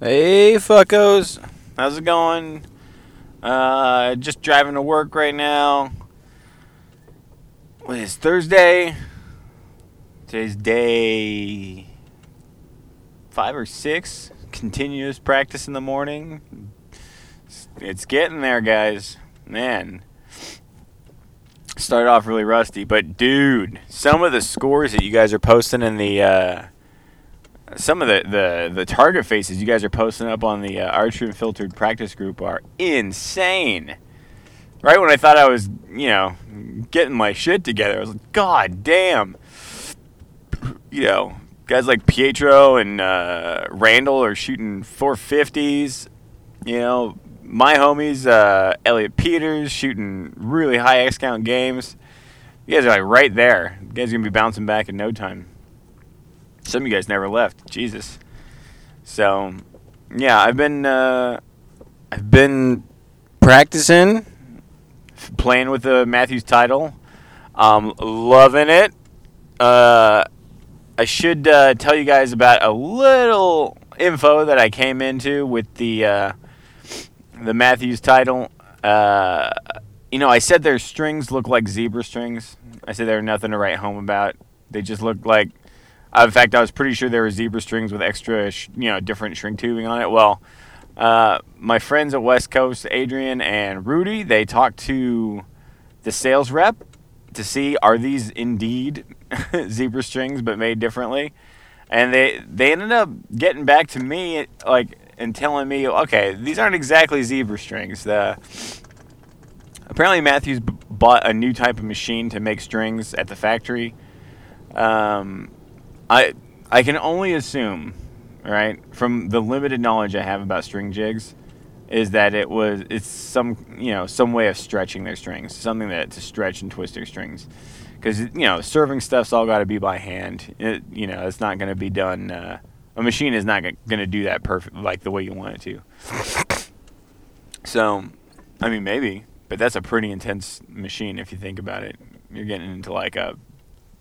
Hey, fuckos. How's it going? Uh, just driving to work right now. What is Thursday? Today's day five or six. Continuous practice in the morning. It's getting there, guys. Man. Started off really rusty, but dude, some of the scores that you guys are posting in the uh, some of the, the, the target faces you guys are posting up on the uh, Archery filtered practice group are insane. Right when I thought I was, you know, getting my shit together, I was like, God damn. You know, guys like Pietro and uh, Randall are shooting 450s. You know, my homies, uh, Elliot Peters, shooting really high X count games. You guys are like right there. You guys are going to be bouncing back in no time. Some of you guys never left. Jesus. So, yeah, I've been uh, I've been practicing, playing with the Mathews title. Um, loving it. Uh, I should uh, tell you guys about a little info that I came into with the uh, the Mathews title. Uh, you know, I said their strings look like zebra strings. I said they're nothing to write home about. They just look like uh, in fact, I was pretty sure there were zebra strings with extra, sh- you know, different shrink tubing on it. Well, uh, my friends at West Coast, Adrian and Rudy, they talked to the sales rep to see are these indeed zebra strings but made differently, and they they ended up getting back to me like and telling me, okay, these aren't exactly zebra strings. The apparently Mathews b- bought a new type of machine to make strings at the factory. Um, I I can only assume, right, from the limited knowledge I have about string jigs, is that it was it's some you know some way of stretching their strings, something that to stretch and twist their strings, because you know serving stuff's all got to be by hand. It, you know it's not going to be done. Uh, a machine is not going to do that perfect like the way you want it to. So, I mean maybe, but that's a pretty intense machine if you think about it. You're getting into like a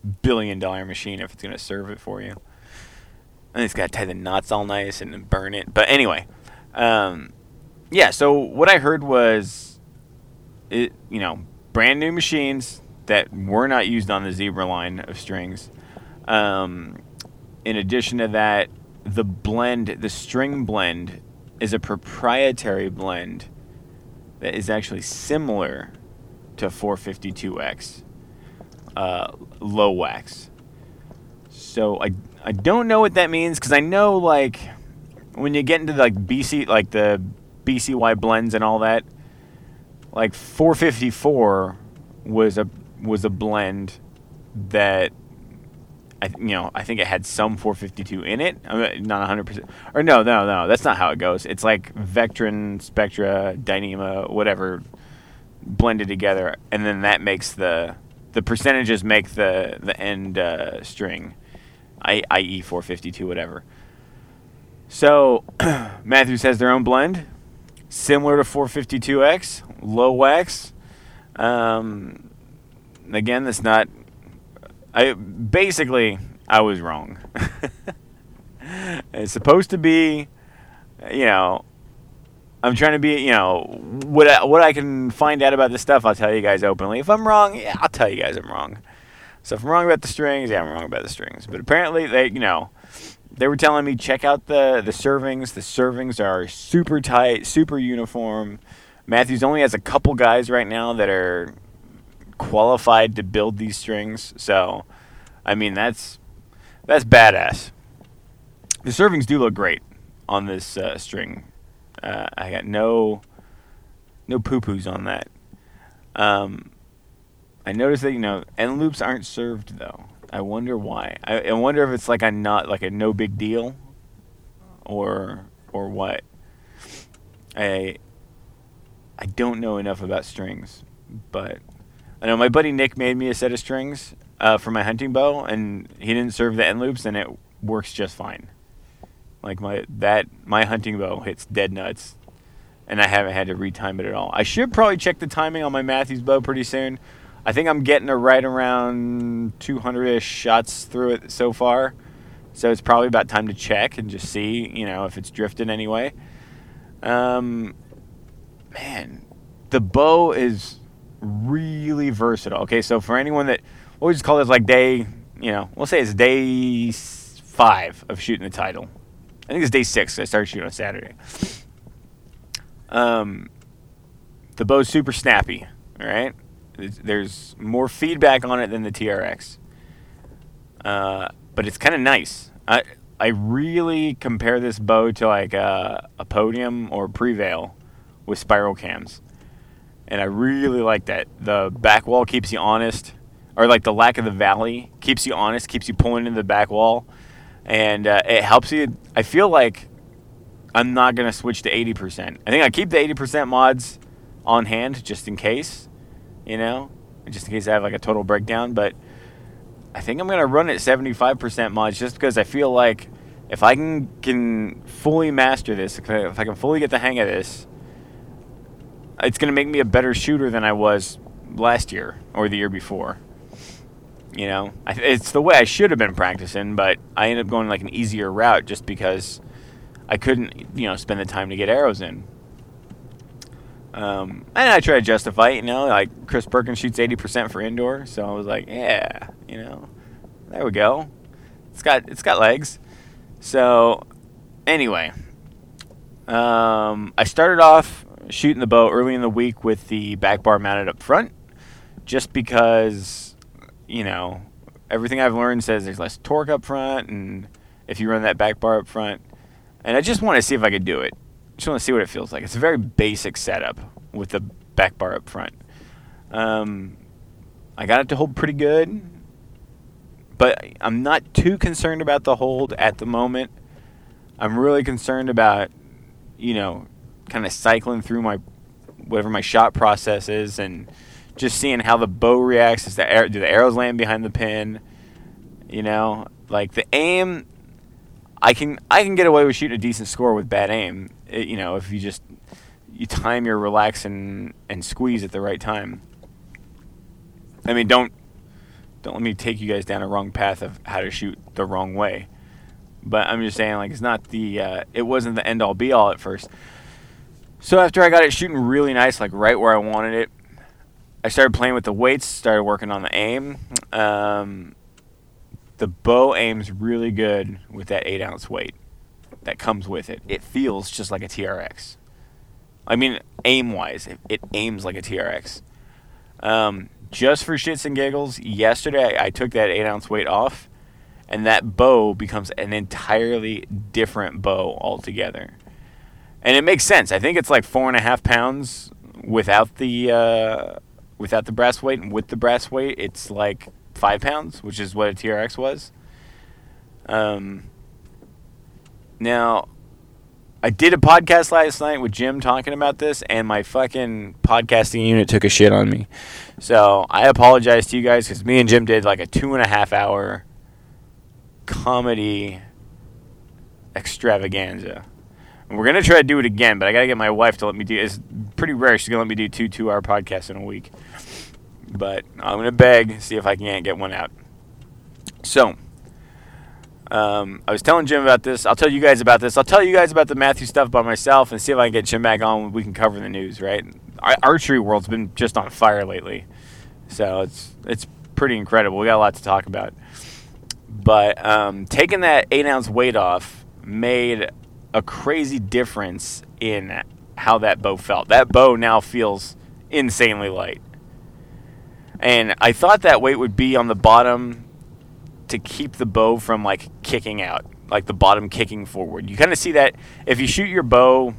billion dollar machine if it's going to serve it for you. And it's got to tie the knots all nice and burn it. But anyway, um, yeah. So what I heard was, it you know, brand new machines that were not used on the zebra line of strings. Um, in addition to that, the blend, the string blend, is a proprietary blend that is actually similar to 452X uh, low wax. So I I don't know what that means because I know like when you get into like BC like the BCY blends and all that, like 454 was a was a blend that I you know I think it had some 452 in it. I'm not 100 percent or no no no that's not how it goes. It's like Vectran, Spectra, Dyneema, whatever blended together, and then that makes the the percentages make the the end uh, string, I, i.e. 452, whatever. So Mathews has their own blend, similar to 452X, low wax. Um, again, that's not. I basically I was wrong. it's supposed to be, you know, I'm trying to be, you know, what I, what I can find out about this stuff, I'll tell you guys openly. If I'm wrong, yeah, I'll tell you guys I'm wrong. So if I'm wrong about the strings, yeah, I'm wrong about the strings. But apparently, they, you know, they were telling me check out the the servings. The servings are super tight, super uniform. Mathews only has a couple guys right now that are qualified to build these strings. So, I mean, that's that's badass. The servings do look great on this uh, string uh, I got no no poo poos on that. Um, I noticed that you know end loops aren't served though. I wonder why. I, I wonder if it's like a not like a no big deal, or or what. I I don't know enough about strings, but I know my buddy Nick made me a set of strings uh, for my hunting bow, and he didn't serve the end loops, and it works just fine. Like my that my hunting bow hits dead nuts, and I haven't had to retime it at all. I should probably check the timing on my Mathews bow pretty soon. I think I'm getting a right around 200ish shots through it so far, So it's probably about time to check and just see, you know, if it's drifted anyway. Um, man, the bow is really versatile. Okay, so for anyone that what we'll just call this like day, you know, we'll say it's day five of shooting the title. I think it's day six. I started shooting on Saturday. Um, the bow's super snappy. All right, there's more feedback on it than the TRX, uh, but it's kind of nice. I I really compare this bow to like a, a podium or Prevail with spiral cams, and I really like that. The back wall keeps you honest, or like the lack of the valley keeps you honest, keeps you pulling into the back wall, and uh, it helps you. I feel like I'm not gonna switch to 80%. I think I keep the 80% mods on hand just in case, you know, just in case I have like a total breakdown. But I think I'm gonna run at 75% mods just because I feel like if I can can fully master this, if I can fully get the hang of this, it's gonna make me a better shooter than I was last year or the year before. You know, it's the way I should have been practicing, but I ended up going like an easier route just because I couldn't, you know, spend the time to get arrows in. Um, and I try to justify it, you know, like Chris Perkins shoots 80% for indoor, so I was like, yeah, you know, there we go. It's got it's got legs. So, anyway, um, I started off shooting the bow early in the week with the back bar mounted up front, just because, you know, everything I've learned says there's less torque up front, and if you run that back bar up front, and I just want to see if I could do it. Just want to see what it feels like. It's a very basic setup with the back bar up front. Um, I got it to hold pretty good, but I'm not too concerned about the hold at the moment. I'm really concerned about, you know, kind of cycling through my whatever my shot process is and just seeing how the bow reacts. Is the do the arrows land behind the pin? You know, like the aim I can I can get away with shooting a decent score with bad aim. It, you know, if you just you time your relax and and squeeze at the right time. I mean, don't don't let me take you guys down a wrong path of how to shoot the wrong way. But I'm just saying, like, it's not the uh, it wasn't the end all be all at first. So after I got it shooting really nice, like right where I wanted it, I started playing with the weights, started working on the aim. Um, the bow aims really good with that 8 ounce weight that comes with it. It feels just like a TRX. I mean, aim wise, it, it aims like a TRX. Um, just for shits and giggles, yesterday I, I took that 8 ounce weight off, and that bow becomes an entirely different bow altogether. And it makes sense. I think it's like four and a half pounds without the uh, without the brass weight, and with the brass weight, it's like five pounds, which is what a TRX was. Um, now, I did a podcast last night with Jim talking about this, and my fucking podcasting unit took a shit on me. So I apologize to you guys because me and Jim did like a two and a half hour comedy extravaganza. And we're gonna try to do it again, but I gotta get my wife to let me do. It's pretty rare she's gonna let me do two two hour podcasts in a week but I'm gonna beg, see if I can't get one out. So, um, I was telling Jim about this. I'll tell you guys about this. I'll tell you guys about the Matthew stuff by myself and see if I can get Jim back on. We can cover the news, right? Archery world's been just on fire lately, so it's it's pretty incredible. We got a lot to talk about. But um, taking that eight ounce weight off made a crazy difference in how that bow felt. That bow now feels insanely light. And I thought that weight would be on the bottom to keep the bow from like kicking out, like the bottom kicking forward. You kind of see that if you shoot your bow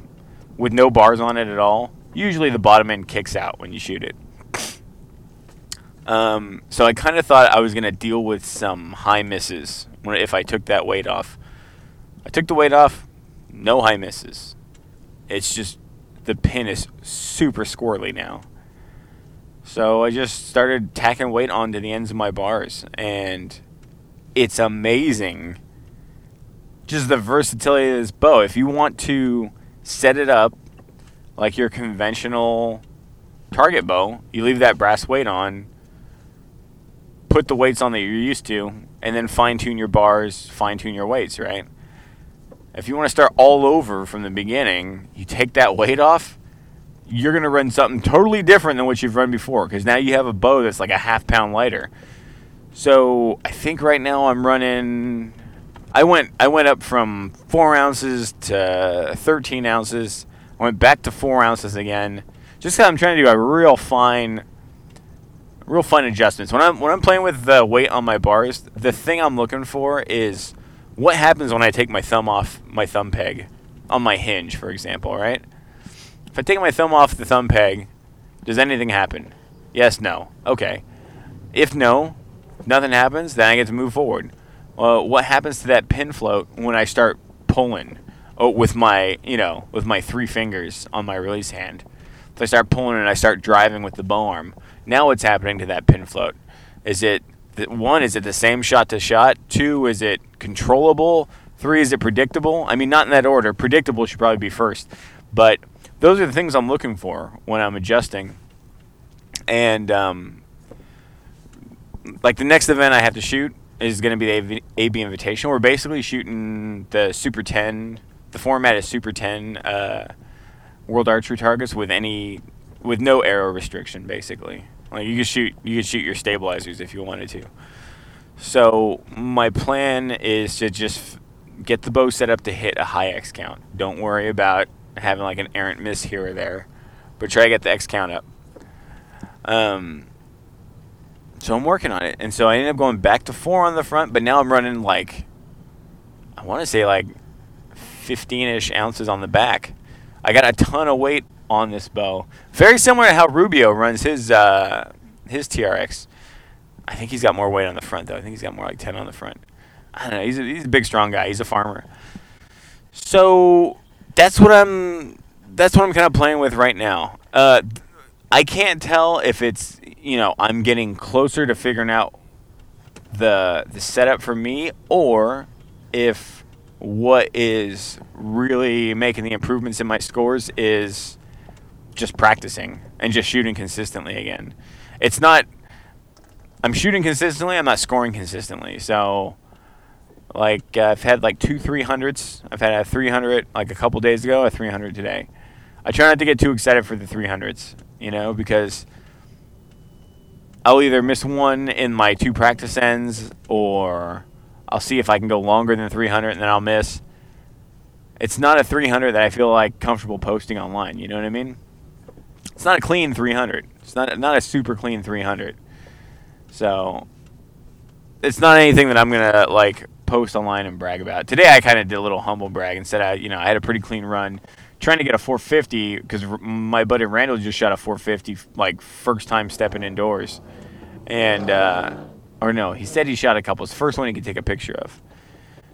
with no bars on it at all, usually the bottom end kicks out when you shoot it. Um, so I kind of thought I was going to deal with some high misses if I took that weight off. I took the weight off, no high misses. It's just the pin is super squirrely now. So I just started tacking weight onto the ends of my bars, and it's amazing. Just the versatility of this bow. If you want to set it up like your conventional target bow, you leave that brass weight on, put the weights on that you're used to, and then fine tune your bars, fine tune your weights, right? If you want to start all over from the beginning, you take that weight off, you're going to run something totally different than what you've run before because now you have a bow that's like a half pound lighter. So I think right now I'm running. I went I went up from four ounces to 13 ounces. I went back to four ounces again, just because I'm trying to do a real fine, real fine adjustments. When I'm when I'm playing with the weight on my bars, the thing I'm looking for is what happens when I take my thumb off my thumb peg on my hinge, for example, right? If I take my thumb off the thumb peg, does anything happen? Yes, no. Okay. If no, nothing happens, then I get to move forward. Well, what happens to that pin float when I start pulling oh, with my, you know, with my three fingers on my release hand? If I start pulling and I start driving with the bow arm, now what's happening to that pin float? Is it one? Is it the same shot to shot? Two? Is it controllable? Three? Is it predictable? I mean, not in that order. Predictable should probably be first, but those are the things I'm looking for when I'm adjusting. And um, like the next event I have to shoot is going to be the AB Invitational. We're basically shooting the Super 10. The format is Super 10 uh, World Archery targets with any with no arrow restriction, basically. Like you could shoot you could shoot your stabilizers if you wanted to. So my plan is to just get the bow set up to hit a high X count. Don't worry about having like an errant miss here or there, but try to get the X count up. Um, so I'm working on it, and so I ended up going back to four on the front, but now I'm running like I want to say like 15ish ounces on the back. I got a ton of weight on this bow, very similar to how Rubio runs his uh, his TRX. I think he's got more weight on the front though. I think he's got more like 10 on the front. I don't know. He's a, he's a big, strong guy. He's a farmer. So that's what I'm. That's what I'm kind of playing with right now. Uh, I can't tell if it's you know I'm getting closer to figuring out the the setup for me, or if what is really making the improvements in my scores is just practicing and just shooting consistently again. It's not. I'm shooting consistently. I'm not scoring consistently. So like uh, I've had like two 300s. I've had a 300 like a couple days ago, a 300 today. I try not to get too excited for the 300s, you know, because I'll either miss one in my two practice ends or I'll see if I can go longer than 300 and then I'll miss. It's not a 300 that I feel like comfortable posting online, you know what I mean? It's not a clean 300. It's not not a super clean 300. So it's not anything that I'm going to like post online and brag about. Today I kind of did a little humble brag and said I, you know, I had a pretty clean run, trying to get a 450 because my buddy Randall just shot a 450 like first time stepping indoors, and uh, or no, he said he shot a couple. It's the first one he could take a picture of.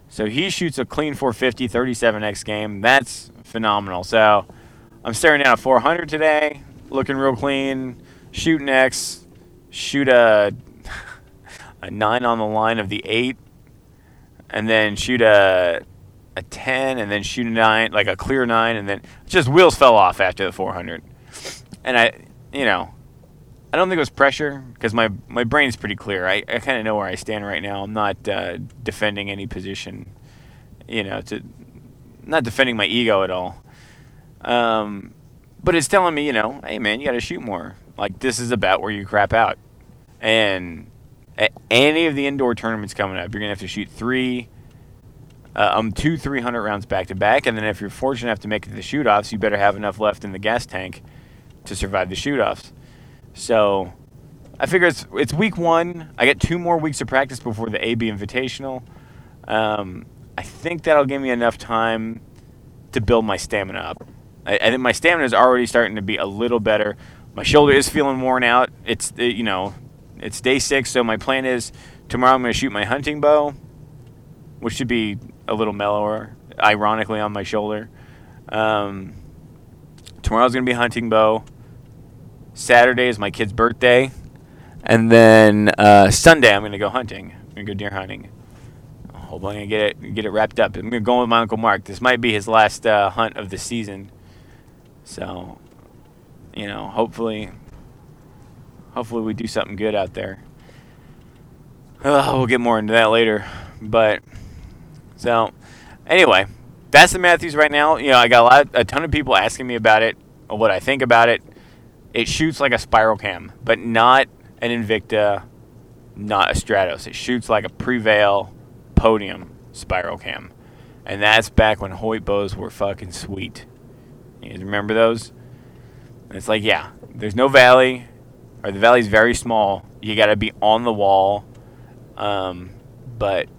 So he shoots a clean 450 37x game. That's phenomenal. So I'm staring down a 400 today, looking real clean, shooting X, shoot a a nine on the line of the eight and then shoot a a 10 and then shoot a 9 like a clear 9 and then just wheels fell off after the 400 and i you know i don't think it was pressure because my my brain's pretty clear. I, I kind of know where i stand right now. I'm not uh, defending any position you know to not defending my ego at all. Um, but it's telling me you know hey man you got to shoot more. Like this is about where you crap out. And at any of the indoor tournaments coming up, you're gonna have to shoot three, uh, um, two 300 rounds back to back, and then if you're fortunate enough to make it to the shoot offs, you better have enough left in the gas tank to survive the shoot offs. So I figure it's it's week one. I get two more weeks of practice before the AB Invitational. Um, I think that'll give me enough time to build my stamina up. I, I think my stamina is already starting to be a little better. My shoulder is feeling worn out. It's it, you know it's day six, so my plan is tomorrow I'm going to shoot my hunting bow, which should be a little mellower, ironically, on my shoulder. Um, tomorrow's going to be hunting bow. Saturday is my kid's birthday. And then uh, Sunday, I'm going to go hunting. I'm going to go deer hunting. Hopefully, I'm going to get it, get it wrapped up. I'm going to go with my Uncle Mark. This might be his last uh, hunt of the season. So, you know, hopefully Hopefully, we do something good out there. Uh, we'll get more into that later. But so anyway, that's the Mathews right now. You know, I got a lot, a ton of people asking me about it, or what I think about it. It shoots like a spiral cam, but not an Invicta, not a Stratos. It shoots like a Prevail podium spiral cam, and that's back when Hoyt bows were fucking sweet. You remember those? And it's like, yeah, there's no valley, or the valley's very small. You got to be on the wall. Um, but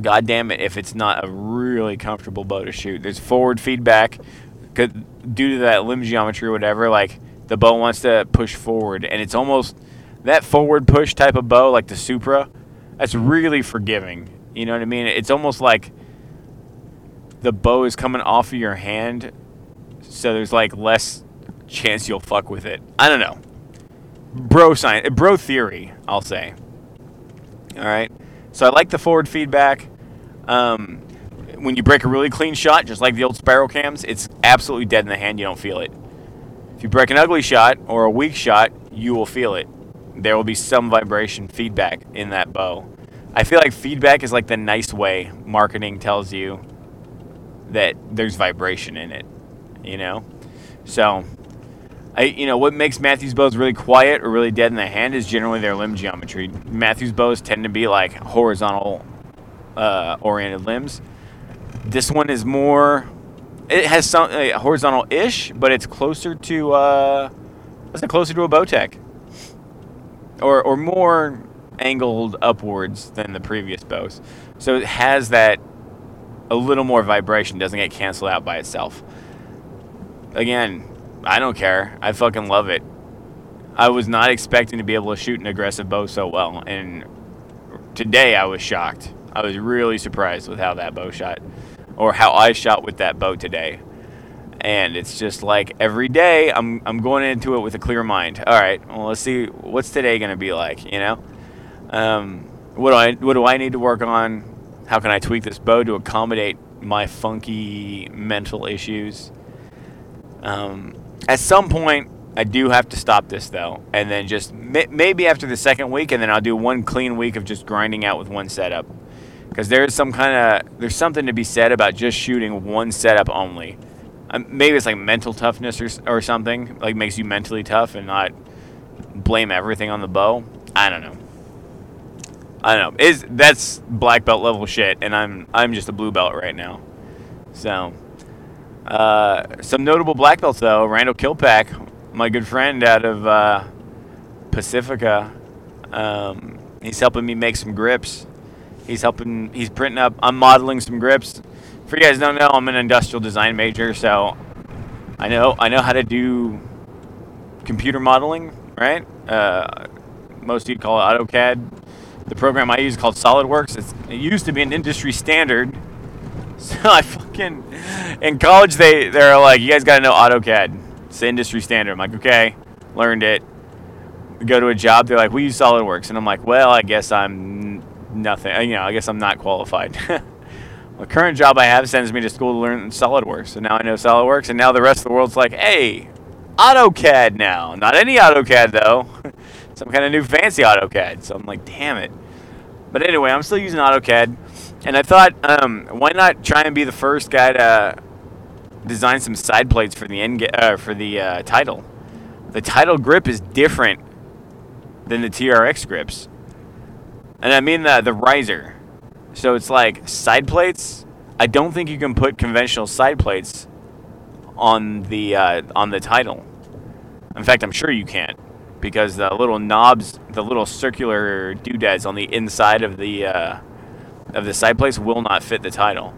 god damn it if it's not a really comfortable bow to shoot. There's forward feedback due to that limb geometry or whatever. Like the bow wants to push forward, and it's almost that forward push type of bow, like the Supra. That's really forgiving. You know what I mean? It's almost like the bow is coming off of your hand, so there's like less chance you'll fuck with it. I don't know. Bro science, bro theory, I'll say. All right. So I like the forward feedback. Um, when you break a really clean shot, just like the old spiral cams, it's absolutely dead in the hand. You don't feel it. If you break an ugly shot or a weak shot, you will feel it. There will be some vibration feedback in that bow. I feel like feedback is like the nice way marketing tells you that there's vibration in it, you know? So I, you know, what makes Mathews bows really quiet or really dead in the hand is generally their limb geometry. Mathews bows tend to be like horizontal uh, oriented limbs. This one is more. It has some uh, horizontal-ish, but it's closer to. Uh, it closer to a Bowtech? Or or more angled upwards than the previous bows. So it has that a little more vibration. Doesn't get canceled out by itself. Again, I don't care. I fucking love it. I was not expecting to be able to shoot an aggressive bow so well, and today I was shocked. I was really surprised with how that bow shot, or how I shot with that bow today. And it's just like every day I'm I'm going into it with a clear mind. All right, well let's see what's today going to be like. You know, um, what do I what do I need to work on? How can I tweak this bow to accommodate my funky mental issues? Um, at some point, I do have to stop this though, and then just maybe after the second week, and then I'll do one clean week of just grinding out with one setup. Because there's some kind of there's something to be said about just shooting one setup only. Um, maybe it's like mental toughness or, or something, like makes you mentally tough and not blame everything on the bow. I don't know. I don't know. Is that's black belt level shit, and I'm I'm just a blue belt right now. So uh, some notable black belts, though. Randall Kilpack, my good friend out of uh, Pacifica, um, he's helping me make some grips. He's helping. He's printing up. I'm modeling some grips. For you guys don't know, I'm an industrial design major, so I know I know how to do computer modeling. Right? Uh, most you call it AutoCAD. The program I use called SolidWorks. It's, it used to be an industry standard so I fucking in college they they're like, you guys got to know AutoCAD. It's the industry standard. I'm like, okay, learned it. Go to a job. They're like, we use SolidWorks, and I'm like, well, I guess I'm nothing. You know, I guess I'm not qualified. the current job I have sends me to school to learn SolidWorks, so now I know SolidWorks, and now the rest of the world's like, hey, AutoCAD now. Not any AutoCAD though. Some kind of new fancy AutoCAD. So I'm like, damn it. But anyway, I'm still using AutoCAD. And I thought, um, why not try and be the first guy to design some side plates for the end uh, for the uh, title? The title grip is different than the TRX grips, and I mean the the riser. So it's like side plates. I don't think you can put conventional side plates on the uh, on the title. In fact, I'm sure you can't because the little knobs, the little circular doodads on the inside of the uh, of the side plates will not fit the title.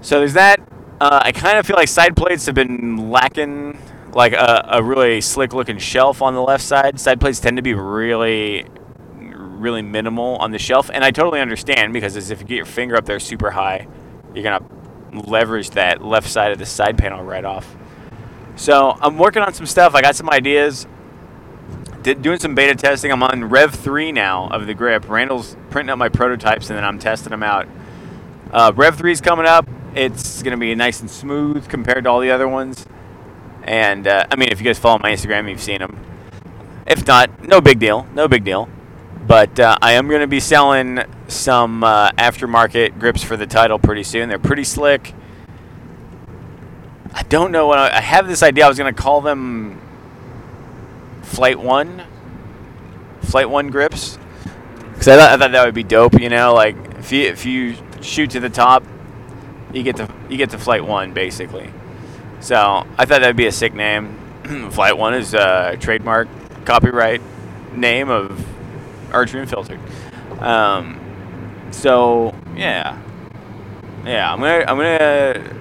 So there's that. Uh, I kind of feel like side plates have been lacking like a, a really slick looking shelf on the left side. Side plates tend to be really, really minimal on the shelf, and I totally understand because as if you get your finger up there super high, you're gonna leverage that left side of the side panel right off. So I'm working on some stuff. I got some ideas did, doing some beta testing. I'm on Rev 3 now of the grip. Randall's printing up my prototypes and then I'm testing them out. Uh, Rev 3 is coming up. It's going to be nice and smooth compared to all the other ones. And uh, I mean, if you guys follow my Instagram, you've seen them. If not, no big deal. No big deal. But uh, I am going to be selling some uh, aftermarket grips for the title pretty soon. They're pretty slick. I don't know what I, I have this idea. I was going to call them Flight One, Flight One grips, because I, thought- I thought that would be dope. You know, like if you if you shoot to the top, you get to you get to Flight One basically. So I thought that'd be a sick name. Flight One is a trademark, copyright name of Archery Unfiltered. Um, so yeah, yeah, I'm gonna I'm gonna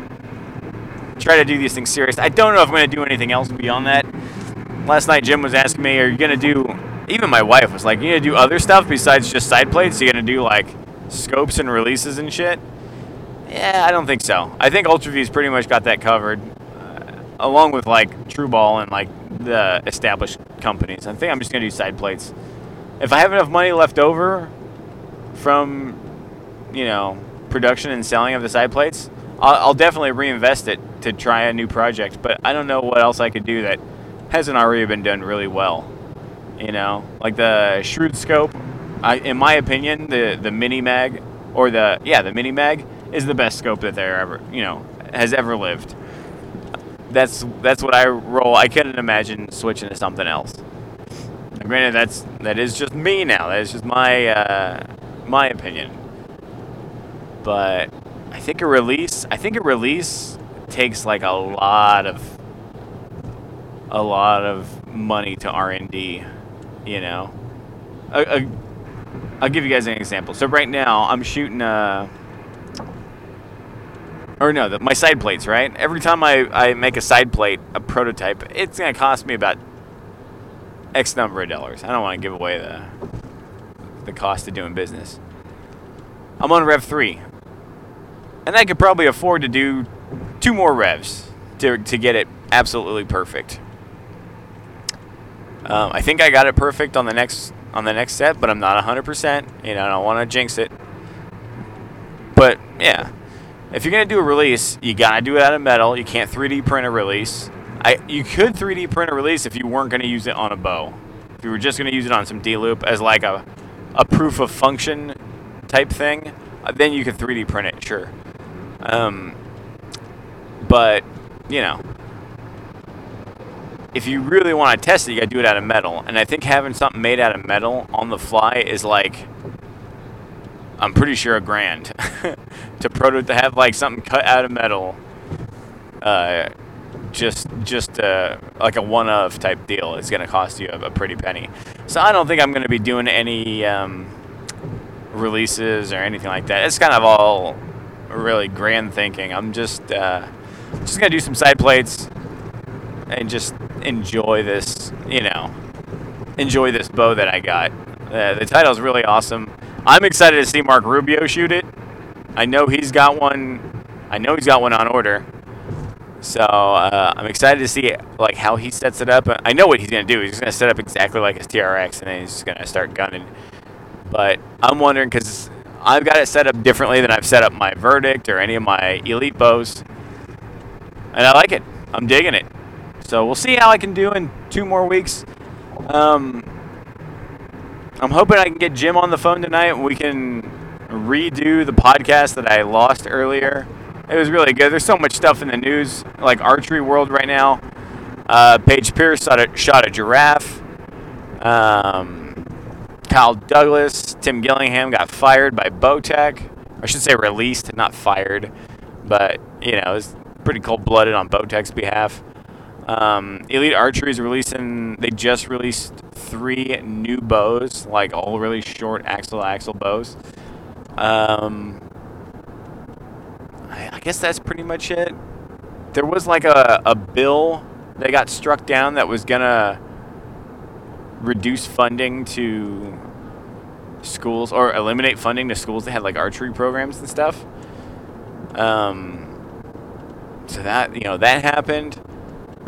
try to do these things serious. I don't know if I'm gonna do anything else beyond that. Last night, Jim was asking me, "Are you gonna do?" Even my wife was like, "You gonna do other stuff besides just side plates? You gonna do like scopes and releases and shit?" Yeah, I don't think so. I think UltraView's pretty much got that covered, uh, along with like Trueball and like the established companies. I think I'm just gonna do side plates. If I have enough money left over from, you know, production and selling of the side plates, I'll, I'll definitely reinvest it to try a new project. But I don't know what else I could do that hasn't already been done really well. You know, like the Shrewd Scope. I, in my opinion, the the Mini Mag or the yeah the Mini Mag is the best scope that there ever you know has ever lived. That's that's what I roll. I couldn't imagine switching to something else. Granted, that's that is just me now. That is just my uh, my opinion. But I think a release. I think a release takes like a lot of a lot of money to R and D. You know, I, will give you guys an example. So right now I'm shooting a. Or no, the, my side plates, right? Every time I, I make a side plate, a prototype, it's going to cost me about X number of dollars. I don't want to give away the the cost of doing business. I'm on Rev 3. And I could probably afford to do two more revs to, to get it absolutely perfect. Um, I think I got it perfect on the next on the next set, but I'm not 100%. You know, I don't want to jinx it. But yeah, if you're gonna do a release, you gotta do it out of metal. You can't 3D print a release. I you could 3D print a release if you weren't gonna use it on a bow. If you were just gonna use it on some D loop as like a a proof of function type thing, uh, then you could 3D print it, sure. Um, but you know, if you really want to test it, you gotta do it out of metal. And I think having something made out of metal on the fly is like, I'm pretty sure a grand to proto to have like something cut out of metal. Uh, just just uh, like a one of type deal. It's gonna cost you a, a pretty penny. So I don't think I'm gonna be doing any um, releases or anything like that. It's kind of all really grand thinking. I'm just uh, just gonna do some side plates and just enjoy this, you know, enjoy this bow that I got. Uh, the is really awesome. I'm excited to see Mark Rubio shoot it. I know he's got one. I know he's got one on order. So uh, I'm excited to see like how he sets it up. I know what he's gonna do. He's gonna set up exactly like his TRX, and then he's just gonna start gunning. But I'm wondering because I've got it set up differently than I've set up my Verdict or any of my Elite bows, and I like it. I'm digging it. So we'll see how I can do in two more weeks. Um, I'm hoping I can get Jim on the phone tonight we can redo the podcast that I lost earlier. It was really good. There's so much stuff in the news, like archery world right now. Uh, Paige Pierce shot a, shot a giraffe. Um, Kyle Douglas, Tim Gillingham got fired by Bowtech. I should say released, not fired. But, you know, it was pretty cold blooded on Bowtech's behalf. Um, Elite Archery is releasing, they just released three new bows, like all really short axle axle bows. Um, I, I guess that's pretty much it. There was like a, a bill that got struck down that was gonna reduce funding to schools or eliminate funding to schools that had like archery programs and stuff. Um, so that you know that happened.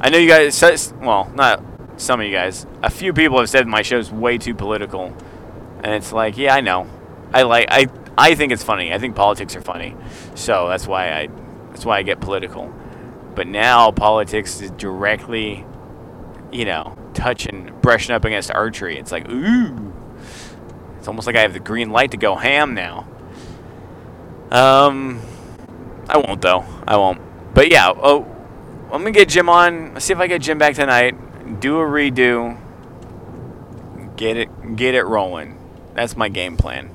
I know you guys. Well, not some of you guys. A few people have said my show's way too political, and it's like, yeah, I know. I like. I I think it's funny. I think politics are funny, so that's why I that's why I get political. But now politics is directly, you know, touching, brushing up against archery. It's like, ooh. It's almost like I have the green light to go ham now. Um, I won't though. I won't. But yeah, oh, I'm gonna get Jim on. Let's see if I get Jim back tonight. Do a redo. Get it, get it rolling. That's my game plan.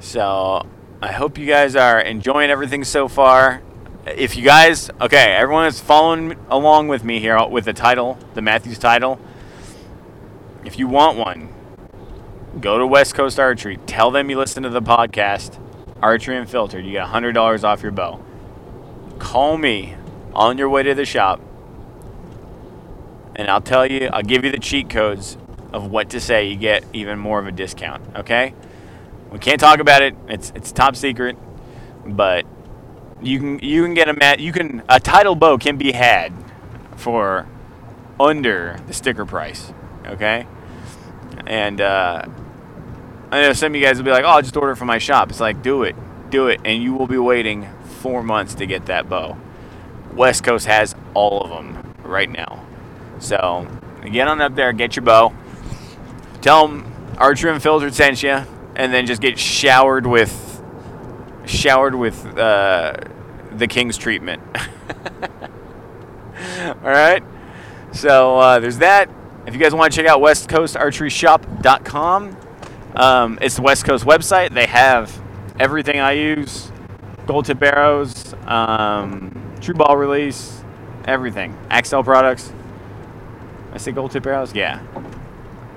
So I hope you guys are enjoying everything so far. If you guys, okay, everyone is following along with me here with the title, the Mathews title. If you want one, go to West Coast Archery. Tell them you listen to the podcast, Archery Unfiltered. You get $100 off your bow. Call me on your way to the shop, and I'll tell you, I'll give you the cheat codes of what to say. You get even more of a discount, okay? We can't talk about it. It's it's top secret, but you can you can get a mat. You can a title bow can be had for under the sticker price. Okay, and uh, I know some of you guys will be like, "Oh, I'll just order it from my shop." It's like, do it, do it, and you will be waiting four months to get that bow. West Coast has all of them right now, so get on up there, get your bow. Tell them Archery Unfiltered sent you and then just get showered with showered with uh, the king's treatment. All right. So uh, there's that. If you guys want to check out westcoastarcheryshop.com, um, it's the West Coast website. They have everything I use: gold tip arrows, um, true ball release, everything. Axcel products. I say gold tip arrows. Yeah.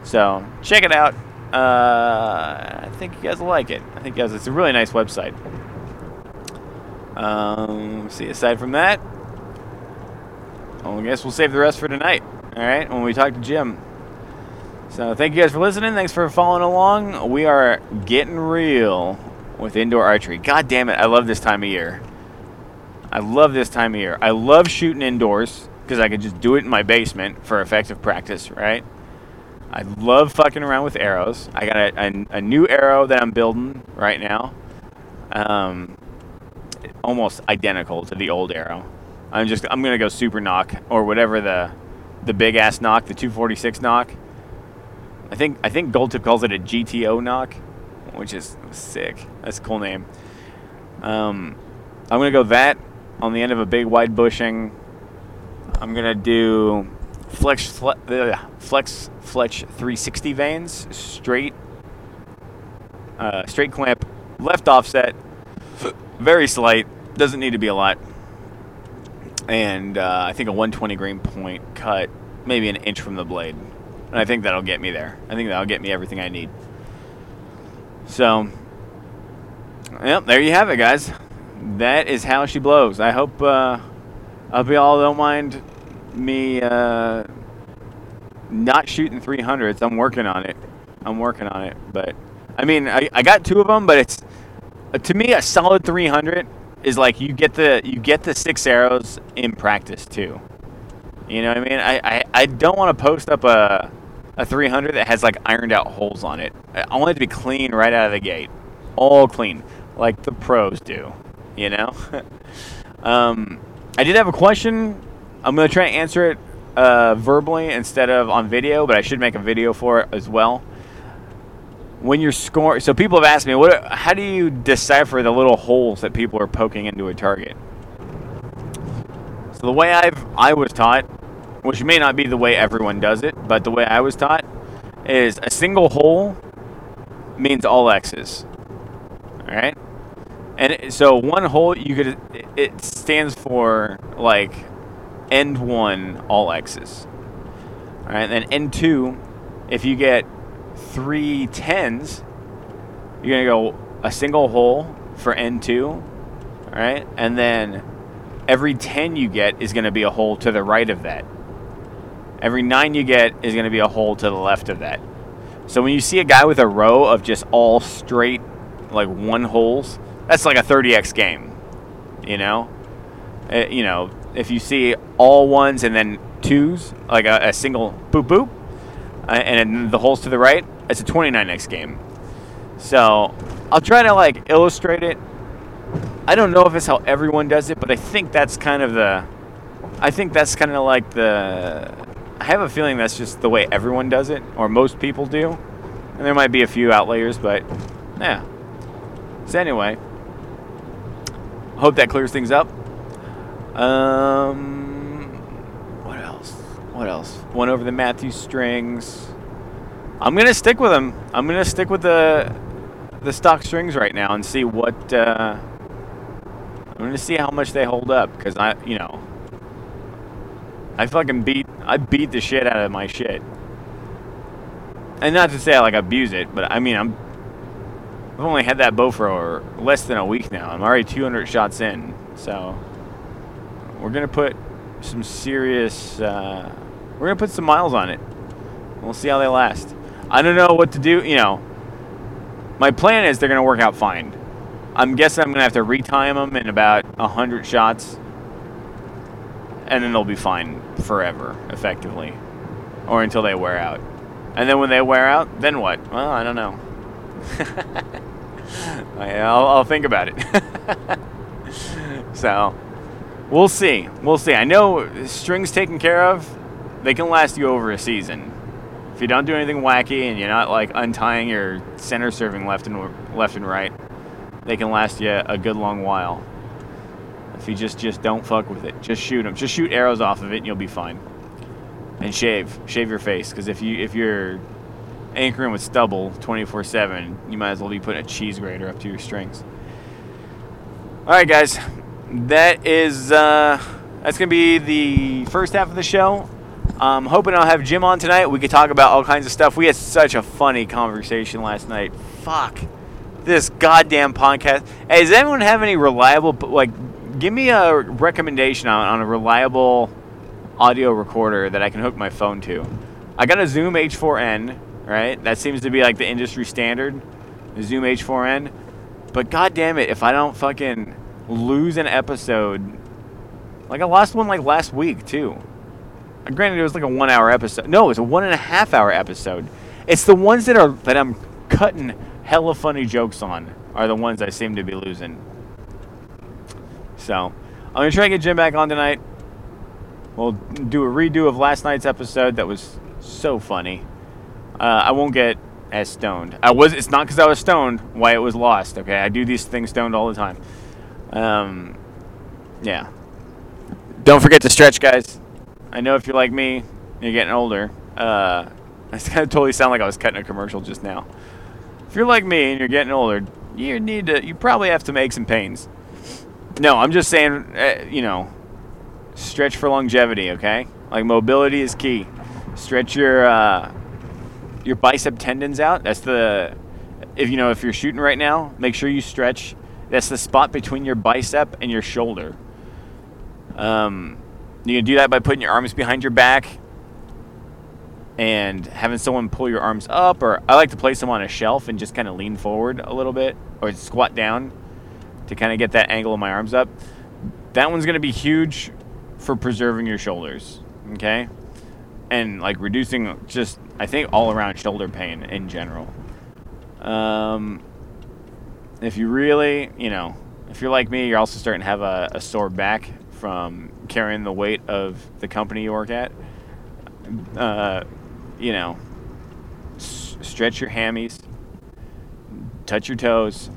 So check it out. Uh, I think you guys will like it. I think guys, it's a really nice website. Um, see, aside from that, well, I guess we'll save the rest for tonight. All right, when we talk to Jim. So thank you guys for listening. Thanks for following along. We are getting real with indoor archery. God damn it, I love this time of year. I love this time of year. I love shooting indoors because I can just do it in my basement for effective practice, right? I love fucking around with arrows. I got a, a, a new arrow that I'm building right now. Um, almost identical to the old arrow. I'm just I'm gonna go super nock or whatever the the big ass nock, the 246 nock. I think I think Gold Tip calls it a GTO nock, which is sick. That's a cool name. Um, I'm gonna go that on the end of a big wide bushing. I'm gonna do flex fle- uh, flex fletch 360 vanes straight uh, straight clamp left offset very slight doesn't need to be a lot and uh, I think a 120 grain point cut maybe an inch from the blade and I think that'll get me there I think that'll get me everything I need so yep there you have it guys that is how she blows I hope uh, I hope you all don't mind me uh, not shooting 300s. I'm working on it. I'm working on it. But I mean, I, I got two of them, but it's uh, to me a solid 300 is like you get the you get the six arrows in practice too. You know what I mean? I, I, I don't want to post up a a 300 that has like ironed out holes on it. I want it to be clean right out of the gate, all clean, like the pros do. You know. um, I did have a question I'm going to try to answer it uh, verbally instead of on video, but I should make a video for it as well. When you're scoring, so people have asked me, what? How do you decipher the little holes that people are poking into a target? So the way I've I was taught, which may not be the way everyone does it, but the way I was taught is a single hole means all X's. All right, and so one hole you could it stands for like end one all X's. All right, and then end two, if you get three tens, you're gonna go a single hole for end two, all right, and then every ten you get is gonna be a hole to the right of that. Every nine you get is gonna be a hole to the left of that. So when you see a guy with a row of just all straight, like one holes, that's like a 30x game, you know. Uh, you know, if you see all ones and then twos, like a, a single boop boop, uh, and the holes to the right, it's a 29x game. So I'll try to like illustrate it. I don't know if it's how everyone does it, but I think that's kind of the. I think that's kind of like the. I have a feeling that's just the way everyone does it, or most people do. And there might be a few outliers, but yeah. So anyway, hope that clears things up. Um, what else? What else? Went over the Matthew strings. I'm gonna stick with them. I'm gonna stick with the the stock strings right now and see what. Uh, I'm gonna see how much they hold up because I, you know, I fucking beat I beat the shit out of my shit. And not to say I like abuse it, but I mean I'm I've only had that bow for less than a week now. I'm already 200 shots in, so we're gonna put some serious. Uh, we're gonna put some miles on it. We'll see how they last. I don't know what to do. You know, my plan is they're gonna work out fine. I'm guessing I'm gonna have to retime them in about hundred shots, and then they'll be fine forever, effectively, or until they wear out. And then when they wear out, then what? Well, I don't know. I'll, I'll think about it. so, we'll see. We'll see. I know strings taken care of, they can last you over a season. If you don't do anything wacky and you're not like untying your center serving left and left and right, they can last you a good long while. If you just just don't fuck with it, just shoot them. Just shoot arrows off of it, and you'll be fine. And shave, shave your face, because if you if you're anchoring with stubble 24/7, you might as well be putting a cheese grater up to your strings. All right, guys, that is uh, that's gonna be the first half of the show. I'm hoping I'll have Jim on tonight. We could talk about all kinds of stuff. We had such a funny conversation last night. Fuck this goddamn podcast. Hey, does anyone have any reliable, like, give me a recommendation on, on a reliable audio recorder that I can hook my phone to? I got a Zoom H4n, right? That seems to be like the industry standard, the Zoom H4n. But goddamn it, if I don't fucking lose an episode, like I lost one like last week too. Uh, granted, it was like a one-hour episode. No, it was a one and a half hour episode. It's the ones that are that I'm cutting hella funny jokes on are the ones I seem to be losing. So, I'm to try and get Jim back on tonight. We'll do a redo of last night's episode that was so funny. Uh, I won't get as stoned. I was. It's not because I was stoned why it was lost. Okay, I do these things stoned all the time. Um, yeah. Don't forget to stretch, guys. I know if you're like me, you're getting older. Uh, I kind of totally sound like I was cutting a commercial just now if you're like me and you're getting older, you need to. You probably have to make some pains. No, I'm just saying. Uh, you know, stretch for longevity. Okay, like mobility is key. Stretch your uh, your bicep tendons out. That's the if you know if you're shooting right now, make sure you stretch. That's the spot between your bicep and your shoulder. Um, you can do that by putting your arms behind your back and having someone pull your arms up, or I like to place them on a shelf and just kind of lean forward a little bit or squat down to kind of get that angle of my arms up. That one's going to be huge for preserving your shoulders, okay? And like reducing just, I think, all around shoulder pain in general. Um, if you really, you know, if you're like me, you're also starting to have a, a sore back from carrying the weight of the company you work at. Uh, you know, s- stretch your hammies, touch your toes.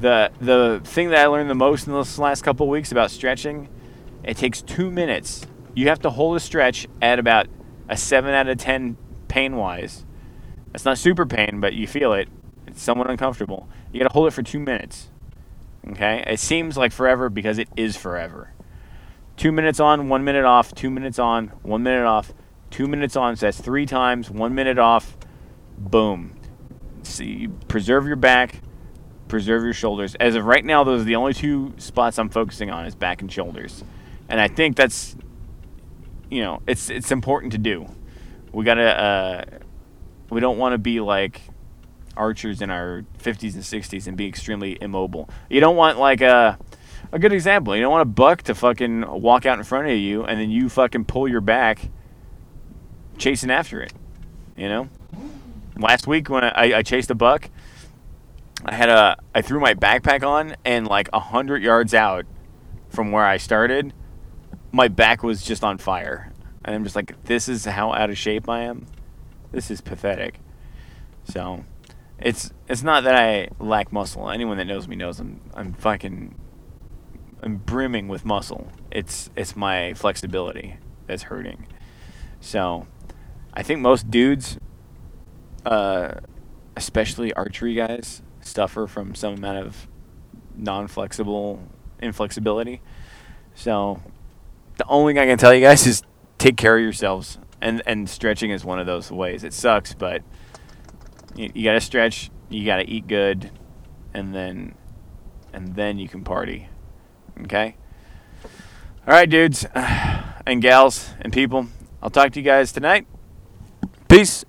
The the thing that I learned the most in this last couple weeks about stretching, it takes two minutes. You have to hold a stretch at about a seven out of ten pain wise. That's not super pain, but you feel it. It's somewhat uncomfortable. You gotta hold it for two minutes. Okay? It seems like forever because it is forever. Two minutes on, one minute off, two minutes on, one minute off two minutes on, so that's three times, one minute off, boom. See, preserve your back, preserve your shoulders. As of right now, those are the only two spots I'm focusing on is back and shoulders, and I think that's, you know, it's it's important to do. We gotta, uh, we don't want to be like archers in our 50s and 60s and be extremely immobile. You don't want like a a good example. You don't want a buck to fucking walk out in front of you and then you fucking pull your back chasing after it. You know, last week when I, I chased a buck, I had a I threw my backpack on and like a hundred yards out from where I started, my back was just on fire, and I'm just like, this is how out of shape I am. This is pathetic. So it's it's not that I lack muscle. Anyone that knows me knows I'm I'm fucking I'm brimming with muscle. It's it's my flexibility that's hurting. So, I think most dudes, uh, especially archery guys, suffer from some amount of non-flexible inflexibility. So, the only thing I can tell you guys is take care of yourselves, and and stretching is one of those ways. It sucks, but you, you gotta stretch, you gotta eat good, and then and then you can party. Okay. All right, dudes and gals and people. I'll talk to you guys tonight. Peace.